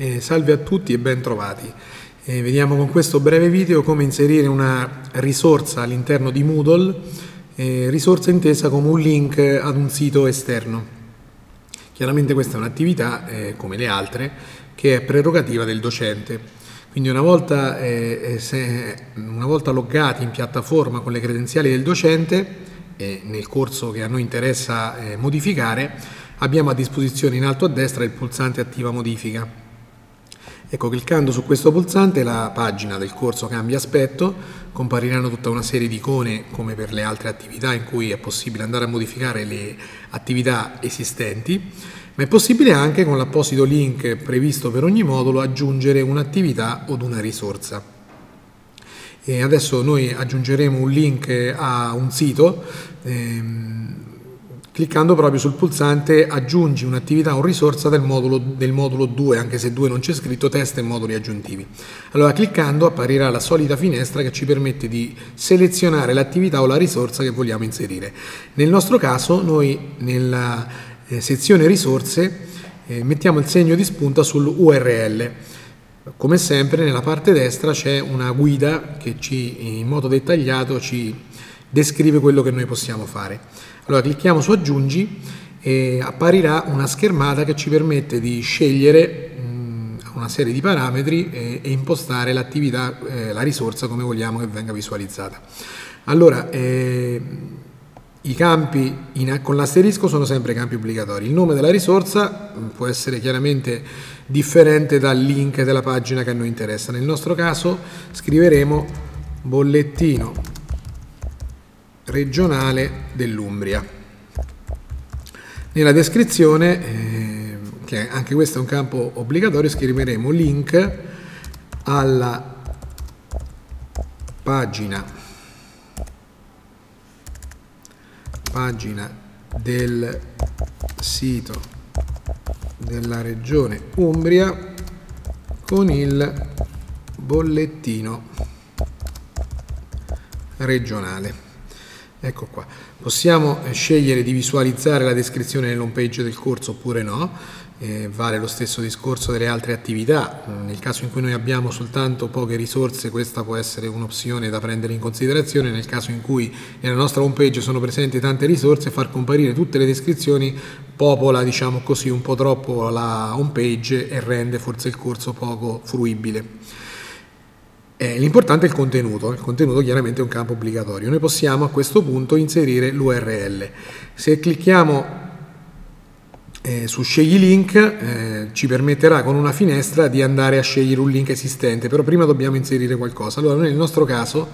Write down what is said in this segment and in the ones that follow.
Eh, salve a tutti e ben trovati. Eh, vediamo con questo breve video come inserire una risorsa all'interno di Moodle, eh, risorsa intesa come un link ad un sito esterno. Chiaramente questa è un'attività, eh, come le altre, che è prerogativa del docente. Quindi una volta, eh, eh, se, una volta loggati in piattaforma con le credenziali del docente, nel corso che a noi interessa modificare, abbiamo a disposizione in alto a destra il pulsante attiva modifica Ecco, cliccando su questo pulsante la pagina del corso cambia aspetto, compariranno tutta una serie di icone come per le altre attività in cui è possibile andare a modificare le attività esistenti, ma è possibile anche con l'apposito link previsto per ogni modulo aggiungere un'attività o una risorsa. E adesso noi aggiungeremo un link a un sito ehm, cliccando proprio sul pulsante aggiungi un'attività o risorsa del modulo, del modulo 2, anche se 2 non c'è scritto test e moduli aggiuntivi. Allora cliccando apparirà la solita finestra che ci permette di selezionare l'attività o la risorsa che vogliamo inserire. Nel nostro caso noi nella eh, sezione risorse eh, mettiamo il segno di spunta sull'URL. Come sempre nella parte destra c'è una guida che ci, in modo dettagliato ci descrive quello che noi possiamo fare. Allora clicchiamo su aggiungi e apparirà una schermata che ci permette di scegliere una serie di parametri e, e impostare l'attività, eh, la risorsa come vogliamo che venga visualizzata. Allora, eh, i campi in, con l'asterisco sono sempre campi obbligatori. Il nome della risorsa può essere chiaramente differente dal link della pagina che a noi interessa. Nel nostro caso scriveremo bollettino regionale dell'Umbria. Nella descrizione, eh, che anche questo è un campo obbligatorio, scriveremo link alla pagina, pagina del sito della regione Umbria con il bollettino regionale. Ecco qua, possiamo eh, scegliere di visualizzare la descrizione nell'home page del corso oppure no, eh, vale lo stesso discorso delle altre attività, mm, nel caso in cui noi abbiamo soltanto poche risorse questa può essere un'opzione da prendere in considerazione, nel caso in cui nella nostra home page sono presenti tante risorse far comparire tutte le descrizioni popola diciamo così un po' troppo la home page e rende forse il corso poco fruibile. Eh, l'importante è il contenuto, il contenuto chiaramente è un campo obbligatorio. Noi possiamo a questo punto inserire l'URL. Se clicchiamo eh, su scegli link eh, ci permetterà con una finestra di andare a scegliere un link esistente, però prima dobbiamo inserire qualcosa. Allora noi nel nostro caso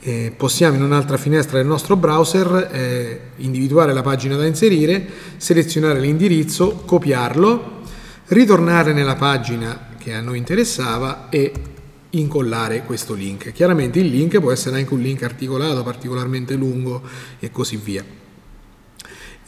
eh, possiamo in un'altra finestra del nostro browser eh, individuare la pagina da inserire, selezionare l'indirizzo, copiarlo, ritornare nella pagina che a noi interessava e incollare questo link. Chiaramente il link può essere anche un link articolato, particolarmente lungo e così via.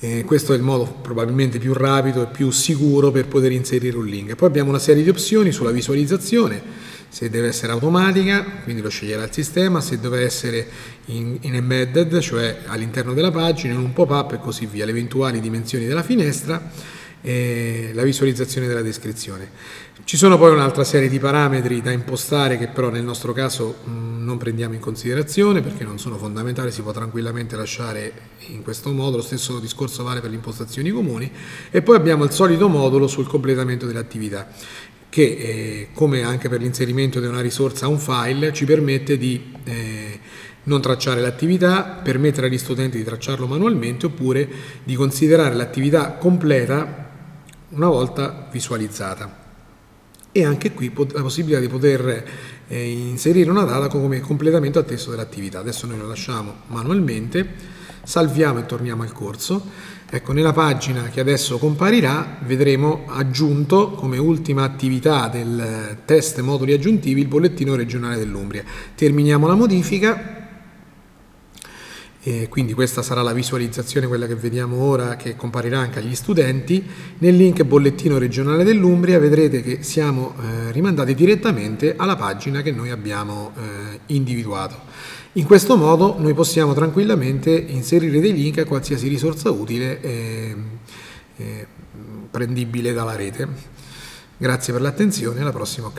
Eh, questo è il modo probabilmente più rapido e più sicuro per poter inserire un link. Poi abbiamo una serie di opzioni sulla visualizzazione, se deve essere automatica, quindi lo sceglierà il sistema, se deve essere in, in embedded, cioè all'interno della pagina, in un pop-up e così via, le eventuali dimensioni della finestra e la visualizzazione della descrizione. Ci sono poi un'altra serie di parametri da impostare che però nel nostro caso mh, non prendiamo in considerazione perché non sono fondamentali, si può tranquillamente lasciare in questo modo, lo stesso discorso vale per le impostazioni comuni e poi abbiamo il solito modulo sul completamento dell'attività che eh, come anche per l'inserimento di una risorsa a un file ci permette di eh, non tracciare l'attività, permettere agli studenti di tracciarlo manualmente oppure di considerare l'attività completa una volta visualizzata. E anche qui la possibilità di poter eh, inserire una data come completamento al testo dell'attività. Adesso noi lo lasciamo manualmente, salviamo e torniamo al corso. Ecco, nella pagina che adesso comparirà vedremo aggiunto come ultima attività del test moduli aggiuntivi il bollettino regionale dell'Umbria. Terminiamo la modifica e quindi questa sarà la visualizzazione, quella che vediamo ora, che comparirà anche agli studenti. Nel link bollettino regionale dell'Umbria vedrete che siamo eh, rimandati direttamente alla pagina che noi abbiamo eh, individuato. In questo modo noi possiamo tranquillamente inserire dei link a qualsiasi risorsa utile eh, prendibile dalla rete. Grazie per l'attenzione, alla prossima occasione.